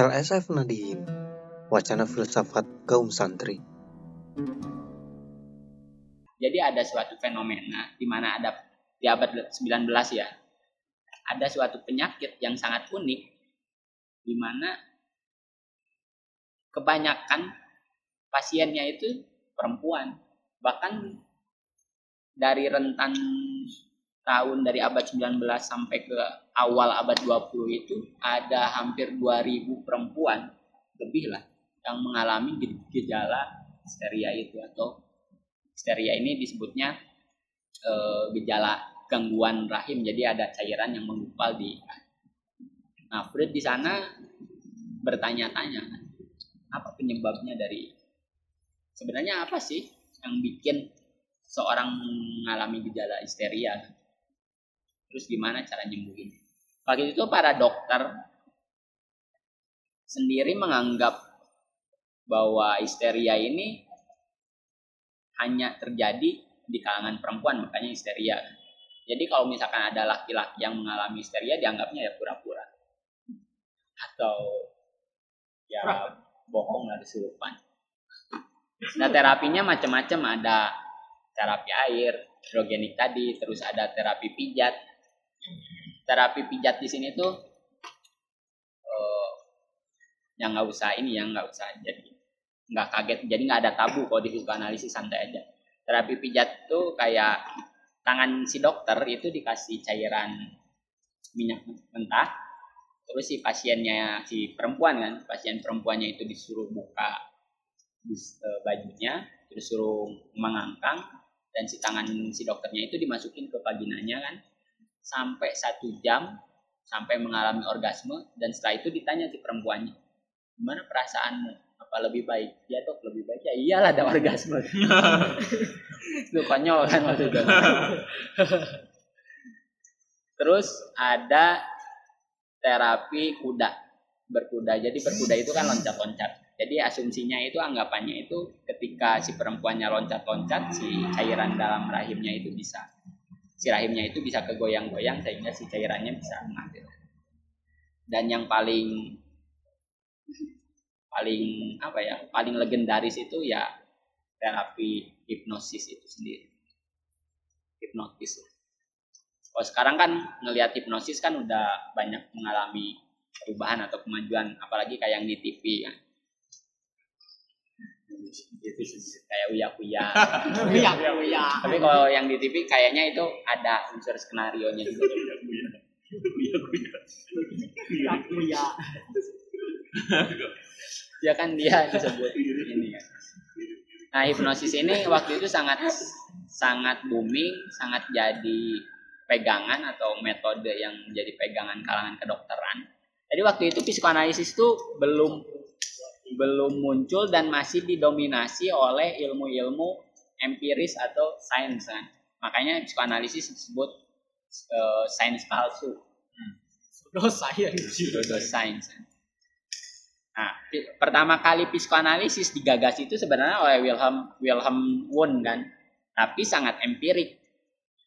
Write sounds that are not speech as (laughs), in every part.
LSF Nadiem, Wacana Filsafat Kaum Santri. Jadi ada suatu fenomena di mana ada di abad 19 ya, ada suatu penyakit yang sangat unik di mana kebanyakan pasiennya itu perempuan. Bahkan dari rentan tahun dari abad 19 sampai ke awal abad 20 itu ada hampir 2000 perempuan lebih lah yang mengalami gejala histeria itu atau histeria ini disebutnya e, gejala gangguan rahim. Jadi ada cairan yang menggumpal di Nah, Freud di sana bertanya-tanya apa penyebabnya dari sebenarnya apa sih yang bikin seorang mengalami gejala histeria terus gimana cara nyembuhin? Pagi itu para dokter sendiri menganggap bahwa histeria ini hanya terjadi di kalangan perempuan makanya histeria. Jadi kalau misalkan ada laki-laki yang mengalami histeria dianggapnya ya pura-pura. Atau ya bohong lah kesurupan nah terapinya macam-macam. Ada terapi air hidrogenik tadi terus ada terapi pijat terapi pijat di sini tuh uh, yang nggak usah ini yang nggak usah jadi nggak kaget jadi nggak ada tabu kalau di psikoanalisis santai aja. Terapi pijat tuh kayak tangan si dokter itu dikasih cairan minyak mentah terus si pasiennya si perempuan kan pasien perempuannya itu disuruh buka eh, bajunya terus suruh mengangkang dan si tangan si dokternya itu dimasukin ke vaginanya kan sampai satu jam sampai mengalami orgasme dan setelah itu ditanya si perempuannya gimana perasaanmu? Apa lebih baik? Ya dok lebih baik. Ya iyalah ada orgasme. (laughs) Lu konyol kan waktu itu. (laughs) Terus ada terapi kuda berkuda. Jadi berkuda itu kan loncat-loncat. Jadi asumsinya itu anggapannya itu ketika si perempuannya loncat-loncat si cairan dalam rahimnya itu bisa si rahimnya itu bisa kegoyang-goyang sehingga si cairannya bisa mengalir. Dan yang paling paling apa ya paling legendaris itu ya terapi hipnosis itu sendiri. Hipnotis. Kalau sekarang kan ngelihat hipnosis kan udah banyak mengalami perubahan atau kemajuan apalagi kayak yang di TV kan kayak uya uya uya uya tapi kalau yang di TV kayaknya itu ada unsur skenario nya juga. Uya uya uya uya ya kan dia disebut ini kan. Nah hipnosis ini waktu itu sangat sangat booming sangat jadi pegangan atau metode yang menjadi pegangan kalangan kedokteran. Jadi waktu itu psikoanalisis itu belum belum muncul dan masih didominasi oleh ilmu-ilmu empiris atau sains kan. Makanya psikoanalisis disebut uh, sains palsu. Hmm. Pseudo science. Pseudo science. Nah, pertama kali psikoanalisis digagas itu sebenarnya oleh Wilhelm Wilhelm Wundt kan, tapi sangat empirik.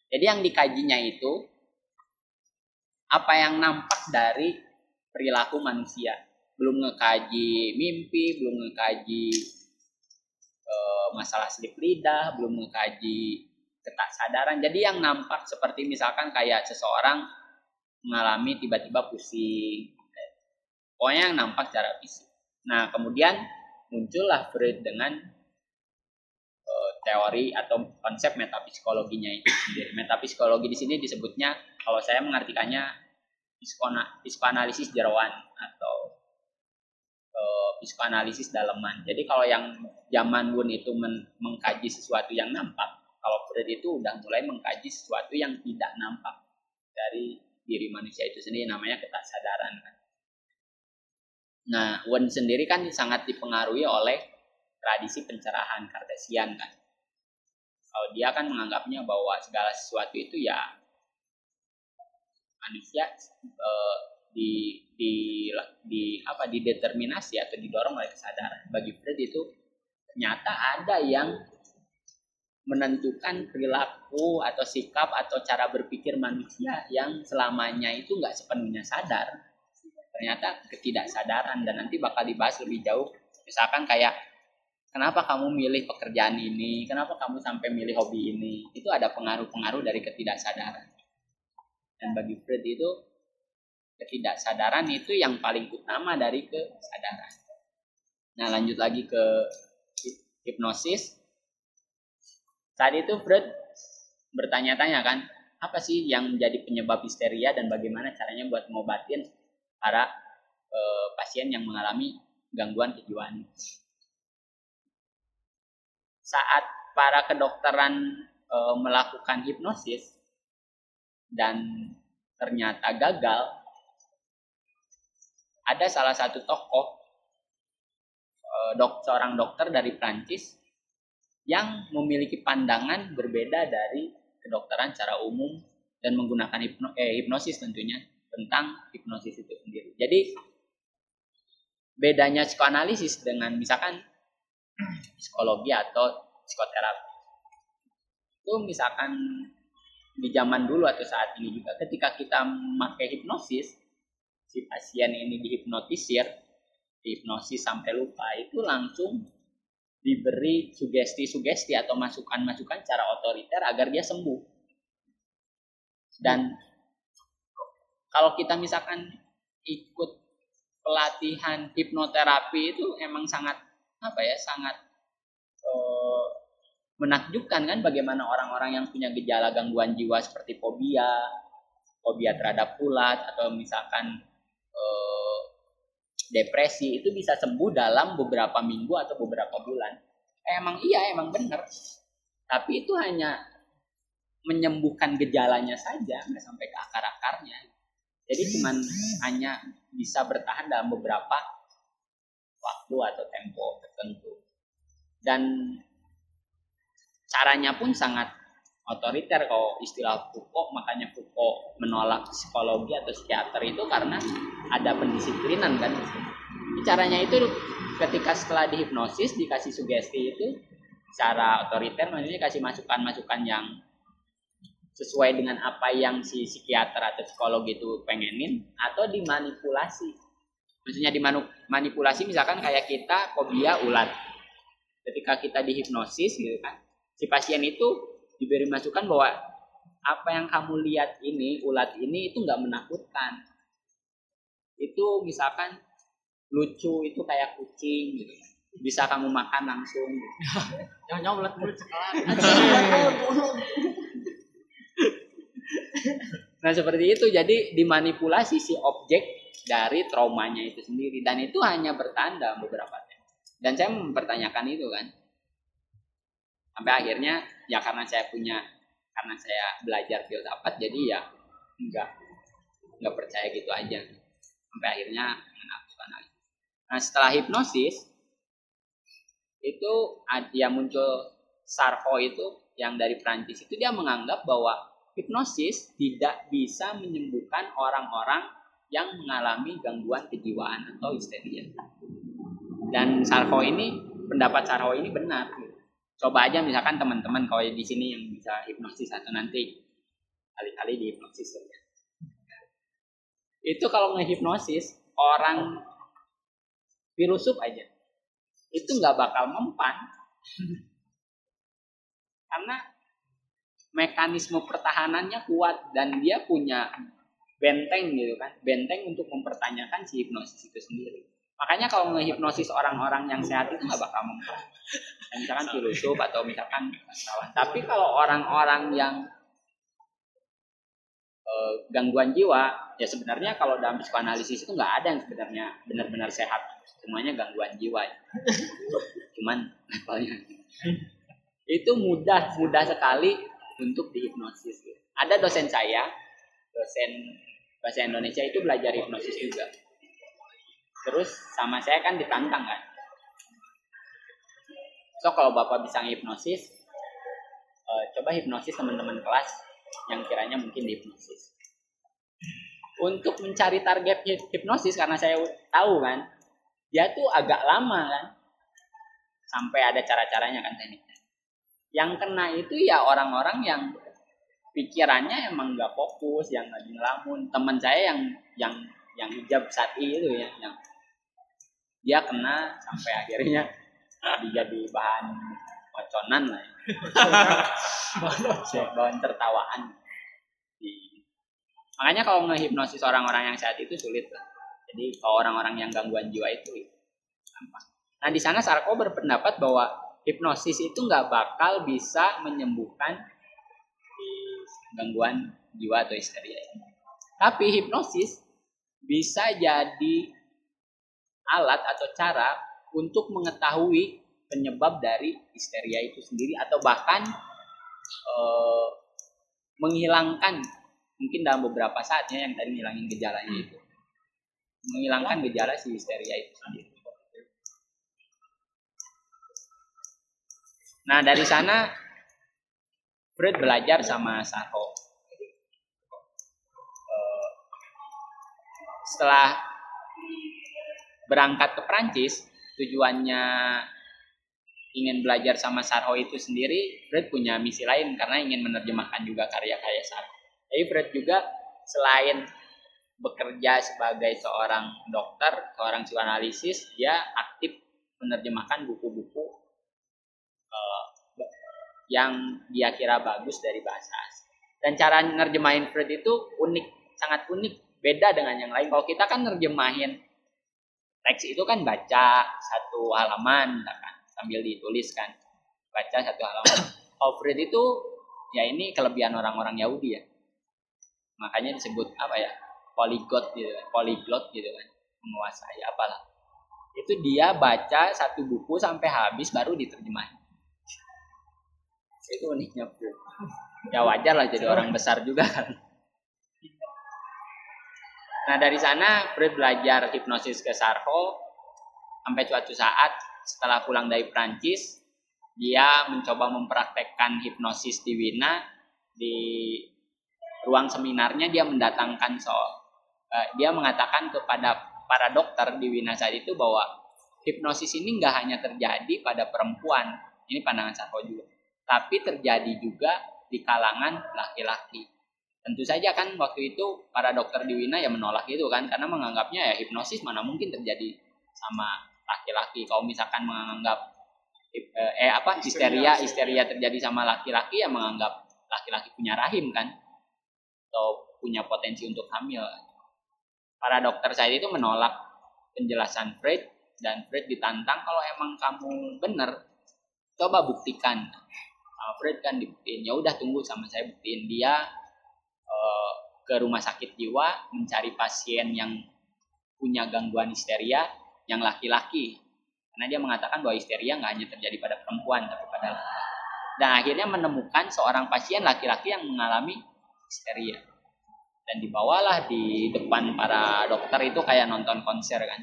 Jadi yang dikajinya itu apa yang nampak dari perilaku manusia belum ngekaji mimpi, belum ngekaji e, masalah slip lidah, belum ngekaji ketak sadaran. Jadi yang nampak seperti misalkan kayak seseorang mengalami tiba-tiba pusing. Pokoknya yang nampak secara fisik. Nah, kemudian muncullah Freud dengan e, teori atau konsep metapsikologinya itu sendiri. Metapsikologi di sini disebutnya kalau saya mengartikannya psikoanalisis jeroan atau psikoanalisis daleman. Jadi kalau yang zaman Wun itu men mengkaji sesuatu yang nampak, kalau Freud itu udah mulai mengkaji sesuatu yang tidak nampak dari diri manusia itu sendiri namanya sadaran kan. Nah, Wun sendiri kan sangat dipengaruhi oleh tradisi pencerahan Cartesian kan. Kalau dia kan menganggapnya bahwa segala sesuatu itu ya manusia uh, di di di apa dideterminasi atau didorong oleh kesadaran. Bagi Fred itu ternyata ada yang menentukan perilaku atau sikap atau cara berpikir manusia yang selamanya itu nggak sepenuhnya sadar. ternyata ketidaksadaran dan nanti bakal dibahas lebih jauh misalkan kayak kenapa kamu milih pekerjaan ini kenapa kamu sampai milih hobi ini itu ada pengaruh-pengaruh dari ketidaksadaran dan bagi Freud itu ketidaksadaran itu yang paling utama dari kesadaran nah lanjut lagi ke hipnosis saat itu Freud bertanya-tanya kan apa sih yang menjadi penyebab histeria dan bagaimana caranya buat ngobatin para e, pasien yang mengalami gangguan kejiwaan. Saat para kedokteran e, melakukan hipnosis dan ternyata gagal, ada salah satu tokoh e, dok, seorang dokter dari Prancis yang memiliki pandangan berbeda dari kedokteran secara umum dan menggunakan hipno, eh, hipnosis tentunya tentang hipnosis itu sendiri. Jadi bedanya psikoanalisis dengan misalkan psikologi atau psikoterapi itu misalkan di zaman dulu atau saat ini juga ketika kita memakai hipnosis si pasien ini dihipnotisir hipnosis sampai lupa itu langsung diberi sugesti-sugesti atau masukan-masukan secara otoriter agar dia sembuh. Dan kalau kita misalkan ikut pelatihan hipnoterapi itu emang sangat apa ya sangat uh, menakjubkan kan bagaimana orang-orang yang punya gejala gangguan jiwa seperti fobia, fobia terhadap ulat atau misalkan depresi itu bisa sembuh dalam beberapa minggu atau beberapa bulan. Emang iya, emang benar. Tapi itu hanya menyembuhkan gejalanya saja, nggak sampai ke akar-akarnya. Jadi cuman hanya bisa bertahan dalam beberapa waktu atau tempo tertentu. Dan caranya pun sangat otoriter kalau istilah Foucault makanya Foucault menolak psikologi atau psikiater itu karena ada pendisiplinan kan? Caranya itu ketika setelah dihipnosis dikasih sugesti itu cara otoriter maksudnya kasih masukan-masukan yang sesuai dengan apa yang si psikiater atau psikolog itu pengenin atau dimanipulasi. Maksudnya dimanipulasi misalkan kayak kita fobia ulat. Ketika kita dihipnosis gitu kan si pasien itu diberi masukan bahwa apa yang kamu lihat ini ulat ini itu nggak menakutkan. Itu misalkan lucu itu kayak kucing gitu. Bisa kamu makan langsung gitu. (laughs) jangan ulat mulut (laughs) nah seperti itu. Jadi dimanipulasi si objek dari traumanya itu sendiri. Dan itu hanya bertanda beberapa. Dan saya mempertanyakan itu kan sampai akhirnya ya karena saya punya karena saya belajar filsafat jadi ya enggak enggak percaya gitu aja. Sampai akhirnya menghapuskan nah setelah hipnosis itu dia muncul Sarko itu yang dari Prancis itu dia menganggap bahwa hipnosis tidak bisa menyembuhkan orang-orang yang mengalami gangguan kejiwaan atau histeria. Dan Sarko ini pendapat Sarko ini benar coba aja misalkan teman-teman kalau di sini yang bisa hipnosis atau nanti kali-kali di hipnosis ya. itu kalau ngehipnosis orang filosof aja. Itu nggak bakal mempan. Karena mekanisme pertahanannya kuat dan dia punya benteng gitu kan. Benteng untuk mempertanyakan si hipnosis itu sendiri makanya kalau ngehipnosis orang-orang yang sehat itu nggak bakal mempan misalkan filosof atau misalkan kawan tapi kalau orang-orang yang uh, gangguan jiwa ya sebenarnya kalau dalam psikoanalisis itu nggak ada yang sebenarnya benar-benar sehat. Semuanya gangguan jiwa. Cuman levelnya. Itu mudah mudah sekali untuk dihipnosis. Ada dosen saya dosen bahasa Indonesia itu belajar hipnosis juga terus sama saya kan ditantang kan So kalau Bapak bisa hipnosis, uh, coba hipnosis teman-teman kelas yang kiranya mungkin hipnosis. Untuk mencari target hipnosis karena saya tahu kan, dia tuh agak lama kan. Sampai ada cara-caranya kan tekniknya. Yang kena itu ya orang-orang yang pikirannya emang nggak fokus, yang lagi ngelamun. Teman saya yang yang yang hijab sati itu ya yang dia kena sampai akhirnya jadi bahan waconan lah ya. bahan tertawaan. Di makanya kalau ngehipnosis orang-orang yang sehat itu sulit lah. Jadi kalau orang-orang yang gangguan jiwa itu gampang. Nah di sana Sarko berpendapat bahwa hipnosis itu nggak bakal bisa menyembuhkan gangguan jiwa atau histeria tapi hipnosis bisa jadi alat atau cara untuk mengetahui penyebab dari histeria itu sendiri atau bahkan eh, menghilangkan mungkin dalam beberapa saatnya yang tadi ngilangin gejalanya itu. Menghilangkan gejala si histeria itu sendiri. Nah dari sana Freud belajar sama Sarko. Setelah berangkat ke Prancis tujuannya ingin belajar sama Sarho itu sendiri Fred punya misi lain karena ingin menerjemahkan juga karya-karya Sarho. Jadi Fred juga selain bekerja sebagai seorang dokter seorang psikoanalisis dia aktif menerjemahkan buku-buku uh, yang dia kira bagus dari bahasa asing. Dan cara nerjemahin Fred itu unik sangat unik beda dengan yang lain. Kalau kita kan nerjemahin teks itu kan baca satu halaman kan sambil ditulis kan. Baca satu halaman. Alfred itu ya ini kelebihan orang-orang Yahudi ya. Makanya disebut apa ya polyglot gitu polyglot gitu kan menguasai apalah. Itu dia baca satu buku sampai habis baru diterjemahin itu uniknya ya wajar lah jadi orang besar juga kan Nah dari sana Freud belajar hipnosis ke Sarko. Sampai suatu saat setelah pulang dari Prancis dia mencoba mempraktekkan hipnosis di Wina. Di ruang seminarnya dia mendatangkan so uh, dia mengatakan kepada para dokter di Wina saat itu bahwa hipnosis ini nggak hanya terjadi pada perempuan ini pandangan Sarko juga tapi terjadi juga di kalangan laki-laki Tentu saja kan waktu itu para dokter di Wina ya menolak itu kan karena menganggapnya ya hipnosis mana mungkin terjadi sama laki-laki. Kalau misalkan menganggap eh, eh apa histeria histeria terjadi sama laki-laki ya menganggap laki-laki punya rahim kan atau punya potensi untuk hamil. Para dokter saya itu menolak penjelasan Freud dan Freud ditantang kalau emang kamu benar coba buktikan. Sama Freud kan dibuktiin ya udah tunggu sama saya buktiin dia Eh, ke rumah sakit jiwa mencari pasien yang punya gangguan histeria yang laki-laki. Karena dia mengatakan bahwa histeria nggak hanya terjadi pada perempuan tapi pada laki dan akhirnya menemukan seorang pasien laki-laki yang mengalami histeria. Dan dibawalah di depan para dokter itu kayak nonton konser kan.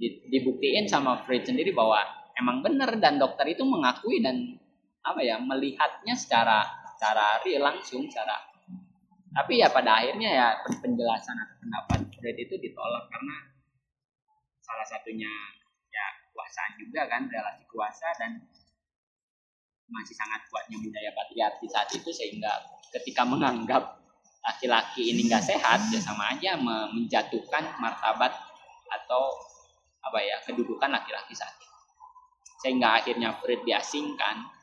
Dibuktiin sama Freud sendiri bahwa emang benar dan dokter itu mengakui dan apa ya melihatnya secara secara real langsung secara tapi ya pada akhirnya ya penjelasan atau pendapat Fred itu ditolak karena salah satunya ya kekuasaan juga kan relasi kuasa dan masih sangat kuatnya budaya patriarki saat itu sehingga ketika menganggap laki-laki ini nggak sehat ya sama aja menjatuhkan martabat atau apa ya kedudukan laki-laki saat itu. Sehingga akhirnya Fred diasingkan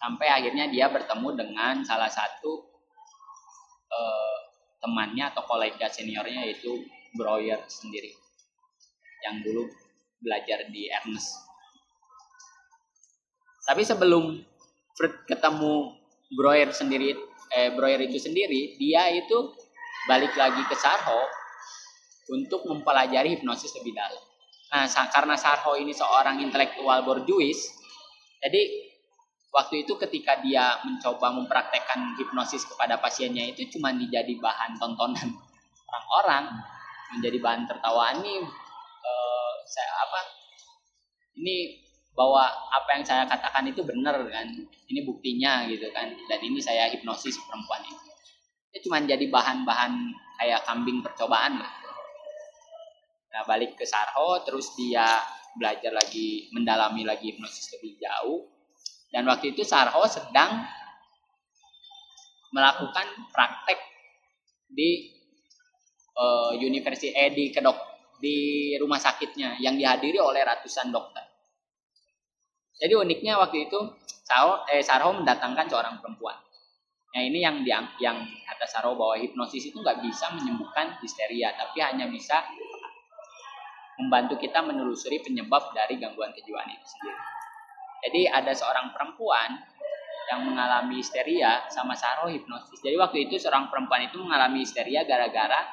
sampai akhirnya dia bertemu dengan salah satu uh, temannya atau kolega seniornya yaitu Breuer sendiri yang dulu belajar di Ernest. Tapi sebelum Fred ketemu Breuer sendiri, eh, Breuer itu sendiri, dia itu balik lagi ke Sarho untuk mempelajari hipnosis lebih dalam. Nah, karena Sarho ini seorang intelektual borjuis, jadi waktu itu ketika dia mencoba mempraktekkan hipnosis kepada pasiennya itu cuma dijadi bahan tontonan (laughs) orang-orang menjadi bahan tertawaan ini uh, saya apa ini bahwa apa yang saya katakan itu benar kan ini buktinya gitu kan dan ini saya hipnosis perempuan itu. Itu cuma jadi bahan-bahan kayak kambing percobaan lah. Nah balik ke Sarho terus dia belajar lagi mendalami lagi hipnosis lebih jauh dan waktu itu Sarho sedang melakukan praktek di uh, universitas eh di kedok di rumah sakitnya yang dihadiri oleh ratusan dokter. Jadi uniknya waktu itu Sarho, eh, Sarho mendatangkan seorang perempuan. Nah ini yang yang, yang kata Sarho bahwa hipnosis itu nggak bisa menyembuhkan histeria, tapi hanya bisa membantu kita menelusuri penyebab dari gangguan kejiwaan itu sendiri. Jadi ada seorang perempuan yang mengalami histeria sama Sarho hipnosis. Jadi waktu itu seorang perempuan itu mengalami histeria gara-gara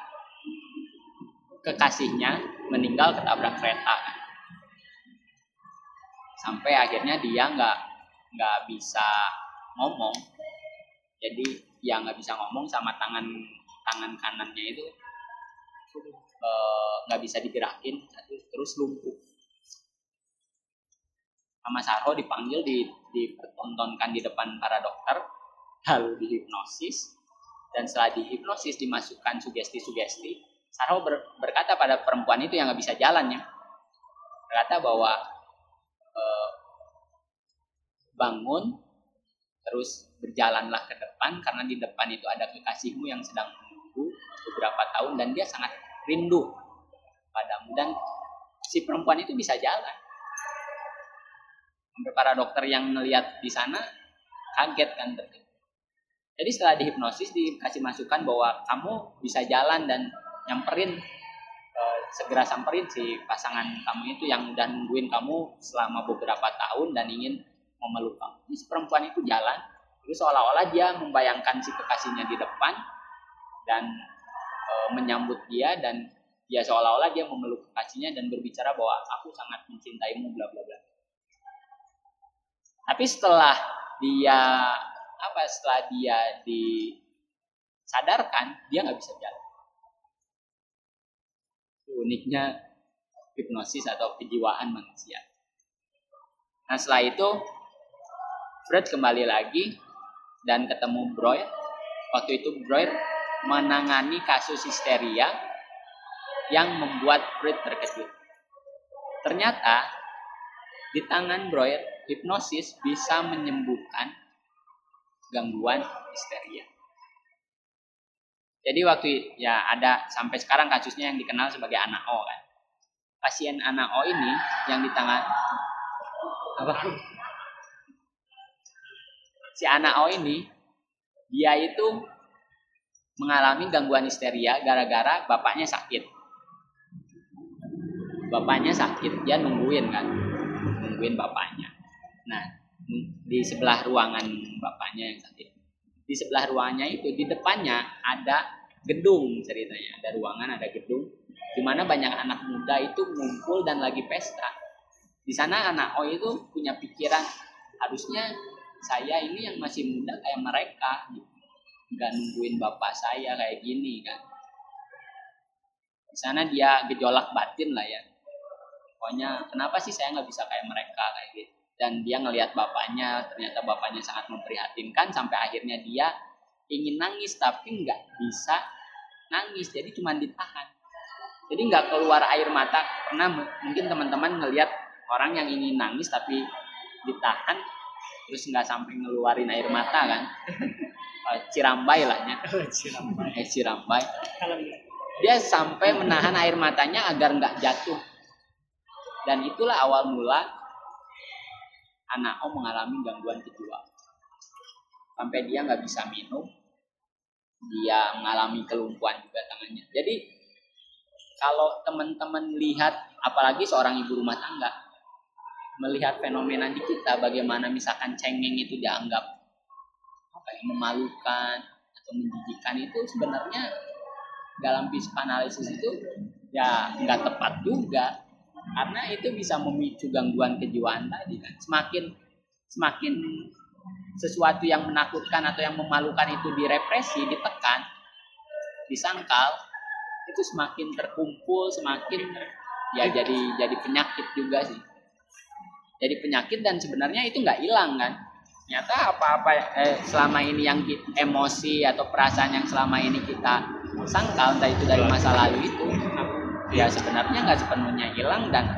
kekasihnya meninggal ketabrak kereta. Sampai akhirnya dia nggak nggak bisa ngomong jadi dia nggak bisa ngomong sama tangan tangan kanannya itu eh, nggak uh, bisa digerakin terus lumpuh sama Sarho dipanggil di dipertontonkan di depan para dokter lalu dihipnosis dan setelah dihipnosis dimasukkan sugesti-sugesti Sarho ber, berkata pada perempuan itu yang nggak bisa jalannya berkata bahwa uh, bangun terus berjalanlah ke depan karena di depan itu ada kekasihmu yang sedang menunggu beberapa tahun dan dia sangat rindu padamu dan si perempuan itu bisa jalan. Sampai para dokter yang melihat di sana kaget kan Jadi setelah dihipnosis dikasih masukan bahwa kamu bisa jalan dan nyamperin e, segera samperin si pasangan kamu itu yang udah nungguin kamu selama beberapa tahun dan ingin memeluk kamu. Ini si perempuan itu jalan, itu seolah-olah dia membayangkan si kekasihnya di depan dan e, menyambut dia dan dia seolah-olah dia memeluk kekasihnya dan berbicara bahwa aku sangat mencintaimu bla bla bla. Tapi setelah dia apa setelah dia disadarkan dia nggak bisa jalan. Uniknya hipnosis atau kejiwaan manusia. Nah setelah itu Fred kembali lagi dan ketemu Broir. Waktu itu Broir menangani kasus histeria yang membuat Fred terkejut. Ternyata di tangan Broir, hipnosis bisa menyembuhkan gangguan histeria. Jadi waktu ya ada sampai sekarang kasusnya yang dikenal sebagai anak O kan. Pasien anak O ini yang di tangan apa si anak O ini dia itu mengalami gangguan histeria gara-gara bapaknya sakit. Bapaknya sakit, dia nungguin kan, nungguin bapaknya. Nah, di sebelah ruangan bapaknya yang sakit. Di sebelah ruangannya itu di depannya ada gedung ceritanya, ada ruangan, ada gedung. Di mana banyak anak muda itu ngumpul dan lagi pesta. Di sana anak O itu punya pikiran harusnya saya ini yang masih muda kayak mereka. Nggak nungguin bapak saya kayak gini kan. Di sana dia gejolak batin lah ya. Pokoknya kenapa sih saya nggak bisa kayak mereka? Kayak gitu dan dia ngelihat bapaknya ternyata bapaknya sangat memprihatinkan sampai akhirnya dia ingin nangis tapi nggak bisa nangis. Jadi cuma ditahan. Jadi nggak keluar air mata. Karena mungkin teman-teman ngelihat orang yang ingin nangis tapi ditahan terus nggak sampai ngeluarin air mata kan? Oh, (laughs) cirambai lah ya. Cirambai. Eh, cirambai. Dia sampai menahan air matanya agar nggak jatuh. Dan itulah awal mula anak om mengalami gangguan kejiwaan sampai dia nggak bisa minum dia mengalami kelumpuhan juga tangannya. Jadi kalau teman-teman lihat apalagi seorang ibu rumah tangga melihat fenomena di kita bagaimana misalkan cengeng itu dianggap apa yang memalukan atau menjijikan itu sebenarnya dalam psikanalisis itu ya nggak tepat juga karena itu bisa memicu gangguan kejiwaan tadi kan. Semakin semakin sesuatu yang menakutkan atau yang memalukan itu direpresi ditekan disangkal itu semakin terkumpul semakin ya jadi jadi penyakit juga sih. Jadi penyakit dan sebenarnya itu nggak hilang kan. Ternyata apa-apa eh, selama ini yang emosi atau perasaan yang selama ini kita sangkal entah itu dari masa lalu itu ya sebenarnya nggak sepenuhnya hilang dan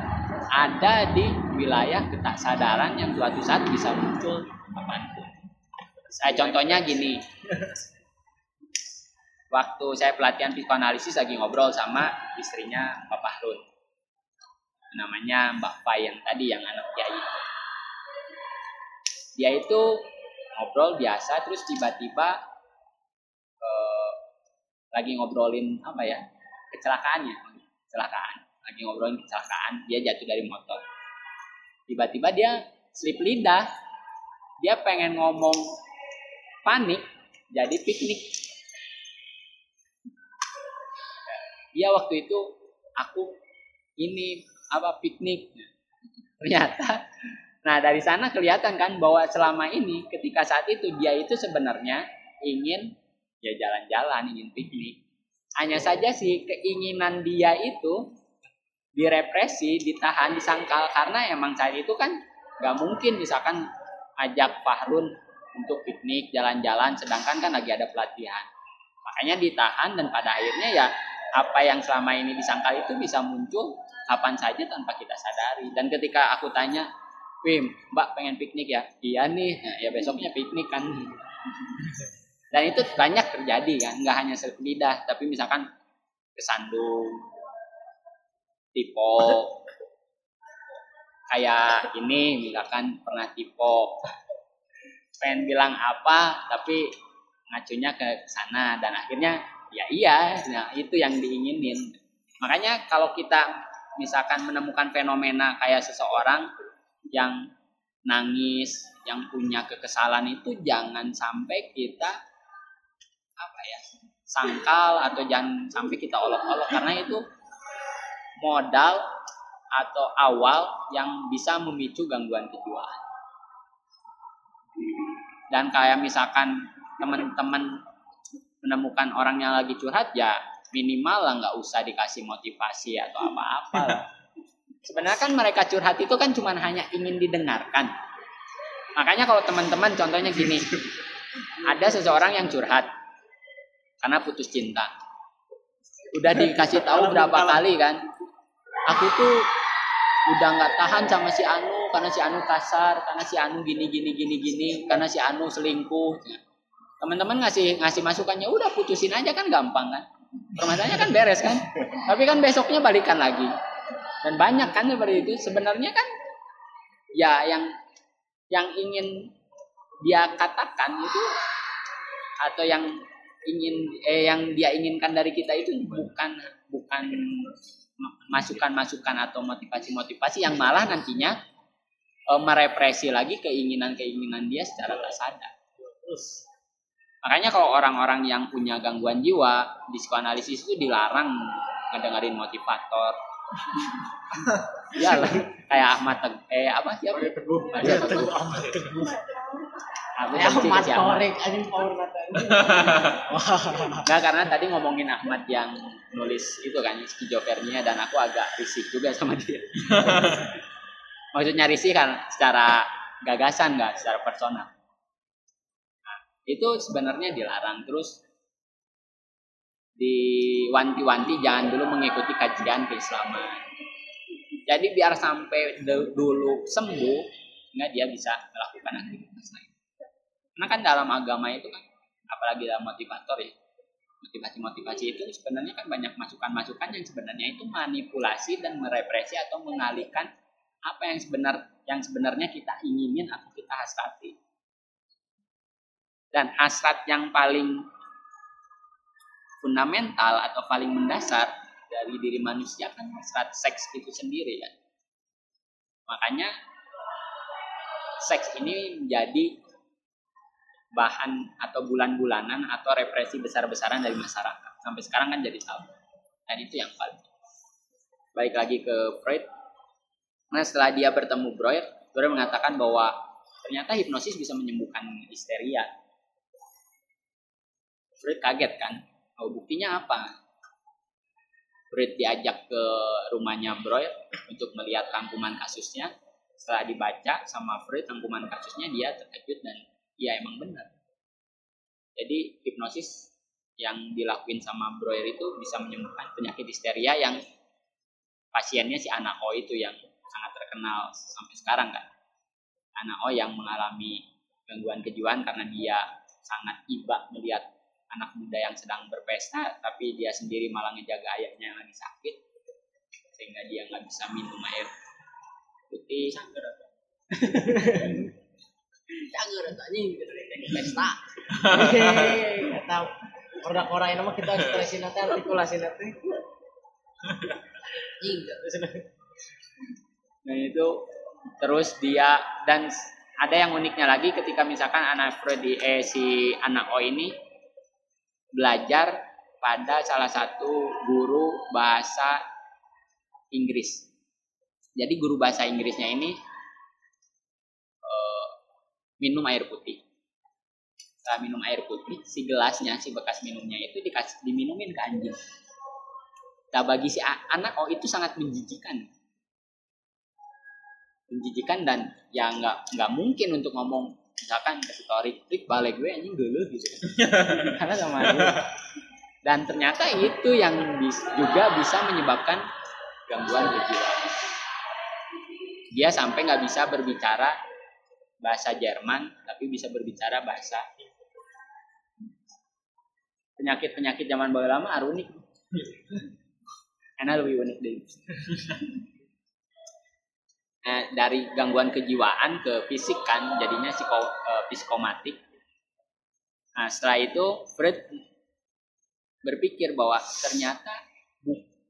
ada di wilayah ketaksadaran yang suatu saat bisa muncul kapan pun. Saya contohnya gini, waktu saya pelatihan psikoanalisis lagi ngobrol sama istrinya Pak Fahrun namanya Mbak Fai yang tadi yang anak kiai dia itu ngobrol biasa terus tiba-tiba eh, lagi ngobrolin apa ya kecelakaannya kecelakaan. Lagi ngobrolin kecelakaan dia jatuh dari motor. Tiba-tiba dia slip lidah. Dia pengen ngomong panik jadi piknik. Iya waktu itu aku ini apa piknik. Ternyata nah dari sana kelihatan kan bahwa selama ini ketika saat itu dia itu sebenarnya ingin ya jalan-jalan ingin piknik hanya saja sih keinginan dia itu direpresi ditahan disangkal karena emang saat itu kan nggak mungkin misalkan ajak Fahrun untuk piknik jalan-jalan sedangkan kan lagi ada pelatihan makanya ditahan dan pada akhirnya ya apa yang selama ini disangkal itu bisa muncul kapan saja tanpa kita sadari. Dan ketika aku tanya, Wim, Mbak pengen piknik ya? Iya nih, ya besoknya piknik kan. (laughs) Dan itu banyak terjadi kan, nggak hanya selip lidah, tapi misalkan kesandung, tipe, kayak ini misalkan pernah tipe, pengen bilang apa, tapi ngacunya ke sana dan akhirnya ya iya nah itu yang diinginin. Makanya kalau kita misalkan menemukan fenomena kayak seseorang yang nangis yang punya kekesalan itu jangan sampai kita apa ya sangkal atau jangan sampai kita olok-olok. Karena itu modal atau awal yang bisa memicu gangguan kejiwaan. Dan kayak misalkan teman-teman menemukan orang yang lagi curhat ya minimal lah nggak usah dikasih motivasi atau apa-apa Sebenarnya kan mereka curhat itu kan cuma hanya ingin didengarkan. Makanya kalau teman-teman contohnya gini, ada seseorang yang curhat karena putus cinta. Udah dikasih tahu berapa kali kan, aku tuh udah nggak tahan sama si Anu karena si Anu kasar, karena si Anu gini gini gini gini, karena si Anu selingkuh. Teman-teman ngasih ngasih masukannya udah putusin aja kan gampang kan. Permasalahannya kan beres kan. Tapi kan besoknya balikan lagi. Dan banyak kan seperti itu. Sebenarnya kan ya yang yang ingin dia katakan itu atau yang ingin eh yang dia inginkan dari kita itu bukan bukan masukan-masukan atau motivasi-motivasi yang malah nantinya e, merepresi lagi keinginan-keinginan dia secara tak sadar. Terus Makanya kalau orang-orang yang punya gangguan jiwa di psikoanalisis itu dilarang ngedengerin motivator. (laughs) ya lah, kayak Ahmad Teg eh apa sih apa? Teguh. Ahmad Teguh. Ahmad Teguh. Aku (laughs) Ahmad. Torek anjing power Enggak karena tadi ngomongin Ahmad yang nulis itu kan skizofrenia dan aku agak risih juga sama dia. (laughs) Maksudnya risih kan secara gagasan enggak secara personal. Itu sebenarnya dilarang. Terus diwanti-wanti jangan dulu mengikuti kajian keislaman. Jadi biar sampai dulu sembuh nggak dia bisa melakukan aktivitas lain karena kan dalam agama itu kan apalagi dalam motivator ya motivasi-motivasi itu sebenarnya kan banyak masukan-masukan yang sebenarnya itu manipulasi dan merepresi atau mengalihkan apa yang sebenar yang sebenarnya kita inginin atau kita hasrati dan hasrat yang paling fundamental atau paling mendasar dari diri manusia kan hasrat seks itu sendiri kan. Makanya seks ini menjadi bahan atau bulan-bulanan atau represi besar-besaran dari masyarakat. Sampai sekarang kan jadi tahu. Dan itu yang paling. Baik lagi ke Freud. Nah setelah dia bertemu Freud, Freud mengatakan bahwa ternyata hipnosis bisa menyembuhkan histeria Freud kaget kan oh buktinya apa Freud diajak ke rumahnya Breuer untuk melihat rangkuman kasusnya setelah dibaca sama Freud rangkuman kasusnya dia terkejut dan ya emang benar. Jadi hipnosis yang dilakuin sama Breuer itu bisa menyembuhkan penyakit histeria yang pasiennya si anak O itu yang sangat terkenal sampai sekarang kan. Anak O yang mengalami gangguan kejiwaan karena dia sangat iba melihat anak muda yang sedang berpesta tapi dia sendiri malah ngejaga ayahnya yang lagi sakit sehingga dia nggak bisa minum air putih (laughs) Cager atau anjing gitu pesta. Kata orang-orang ini mah kita ekspresi nanti artikulasi nanti. Anjing. Nah itu terus dia dan ada yang uniknya lagi ketika misalkan anak Freddy eh si anak O ini belajar pada salah satu guru bahasa Inggris. Jadi guru bahasa Inggrisnya ini minum air putih. Setelah minum air putih, si gelasnya, si bekas minumnya itu dikasih diminumin ke anjing. Nah bagi si anak oh itu sangat menjijikan menjijikan dan ya nggak nggak mungkin untuk ngomong misalkan kasih tau Rick, Rick balik gue anjing geluh gitu (laughs) karena sama dia dan ternyata itu yang bis- juga bisa menyebabkan gangguan kejiwaan dia sampai nggak bisa berbicara bahasa Jerman tapi bisa berbicara bahasa penyakit-penyakit zaman baru lama arunik enak lebih unik deh Nah, dari gangguan kejiwaan ke fisik kan jadinya psiko, eh, psikomatik. Nah, setelah itu Freud berpikir bahwa ternyata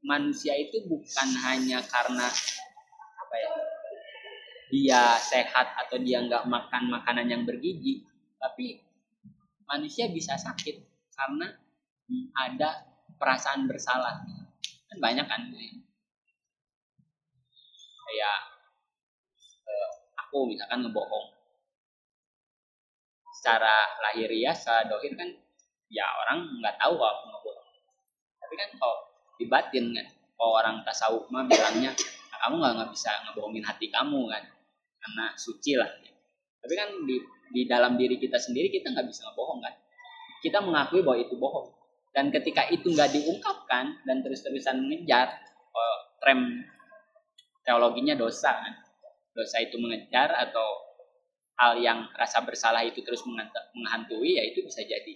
manusia itu bukan hanya karena apa ya dia sehat atau dia nggak makan makanan yang bergizi, tapi manusia bisa sakit karena ada perasaan bersalah. Kan banyak kan kayak aku misalkan ngebohong. Secara lahiriah secara dohir kan ya orang nggak tahu kalau aku ngebohong. Tapi kan kalau di batin kan kalau orang tasawuf mah bilangnya "Nah, kamu nggak nggak bisa ngebohongin hati kamu kan karena suci lah. Tapi kan di di dalam diri kita sendiri kita nggak bisa ngebohong kan? Kita mengakui bahwa itu bohong. Dan ketika itu nggak diungkapkan dan terus-terusan mengejar oh, rem teologinya dosa kan? Dosa itu mengejar atau hal yang rasa bersalah itu terus menghantu- menghantui ya itu bisa jadi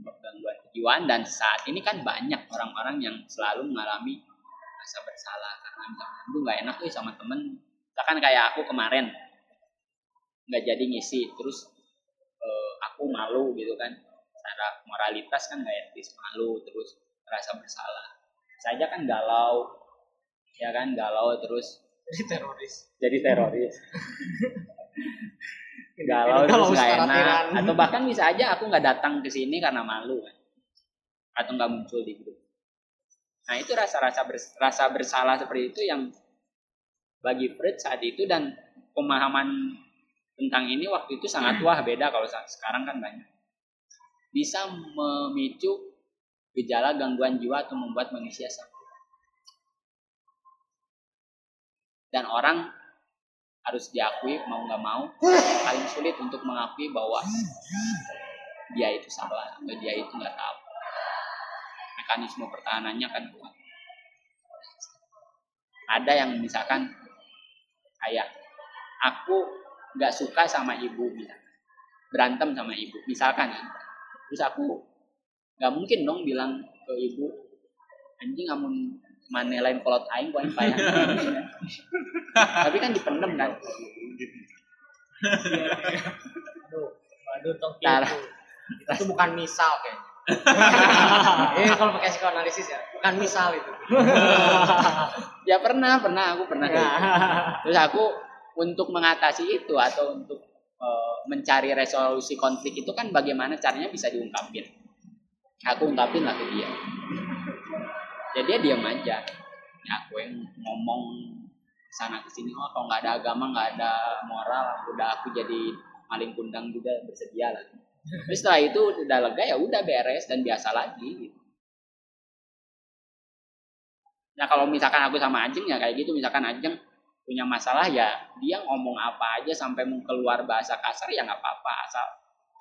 gangguan kejiwaan. Dan saat ini kan banyak orang-orang yang selalu mengalami rasa bersalah karena misalkan aduh nggak enak tuh sama temen misalkan kayak aku kemarin nggak jadi ngisi terus eh, aku malu gitu kan. Secara moralitas kan nggak etis malu terus rasa bersalah. Saja kan galau ya kan galau terus Jadi teroris. jadi teroris. (laughs) Galau terus nggak enak. atau bahkan bisa aja aku nggak datang ke sini karena malu kan. Atau nggak muncul di grup. Nah itu rasa-rasa bers- rasa bersalah seperti itu yang bagi Freud saat itu dan pemahaman tentang ini waktu itu sangat wah beda kalau sekarang kan banyak. Bisa memicu gejala gangguan jiwa atau membuat manusia sakit. Dan orang harus diakui mau nggak mau (laughs) paling sulit untuk mengakui bahwa dia itu salah atau dia itu nggak tahu. Mekanisme pertahanannya kan kuat. Ada yang misalkan kayak aku nggak suka sama ibu misalkan berantem sama ibu misalkan ya. terus aku nggak mungkin dong bilang ke ibu anjing kamu mana lain kolot aing poin payah tapi kan dipendem kan Aduh, waduh tong. Itu bukan misal kayaknya. (laughs) eh kalau pakai psikoanalisis ya, bukan misal itu. (laughs) ya pernah pernah aku pernah. Kayak gitu. terus aku untuk mengatasi itu atau untuk eh, mencari resolusi konflik itu kan bagaimana caranya bisa diungkapin? Aku ungkapin lah ke dia. Ya dia diam aja. Ya aku yang ngomong sana ke sini oh kalau nggak ada agama nggak ada moral udah aku jadi maling kundang juga bersedia lah (laughs) terus setelah itu udah lega ya udah beres dan biasa lagi gitu. Nah kalau misalkan aku sama Ajeng ya kayak gitu, misalkan Ajeng punya masalah ya dia ngomong apa aja sampai mau keluar bahasa kasar ya nggak apa-apa asal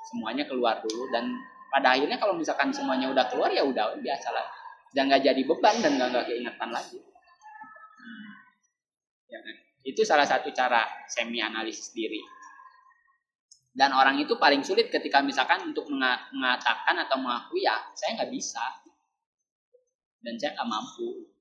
semuanya keluar dulu dan pada akhirnya kalau misalkan semuanya udah keluar ya udah biasa lah dan nggak jadi beban dan nggak nggak keingetan lagi. Hmm. Ya kan? Itu salah satu cara semi analisis diri. Dan orang itu paling sulit ketika misalkan untuk menga- mengatakan atau mengakui ya saya nggak bisa. Dan saya nggak mampu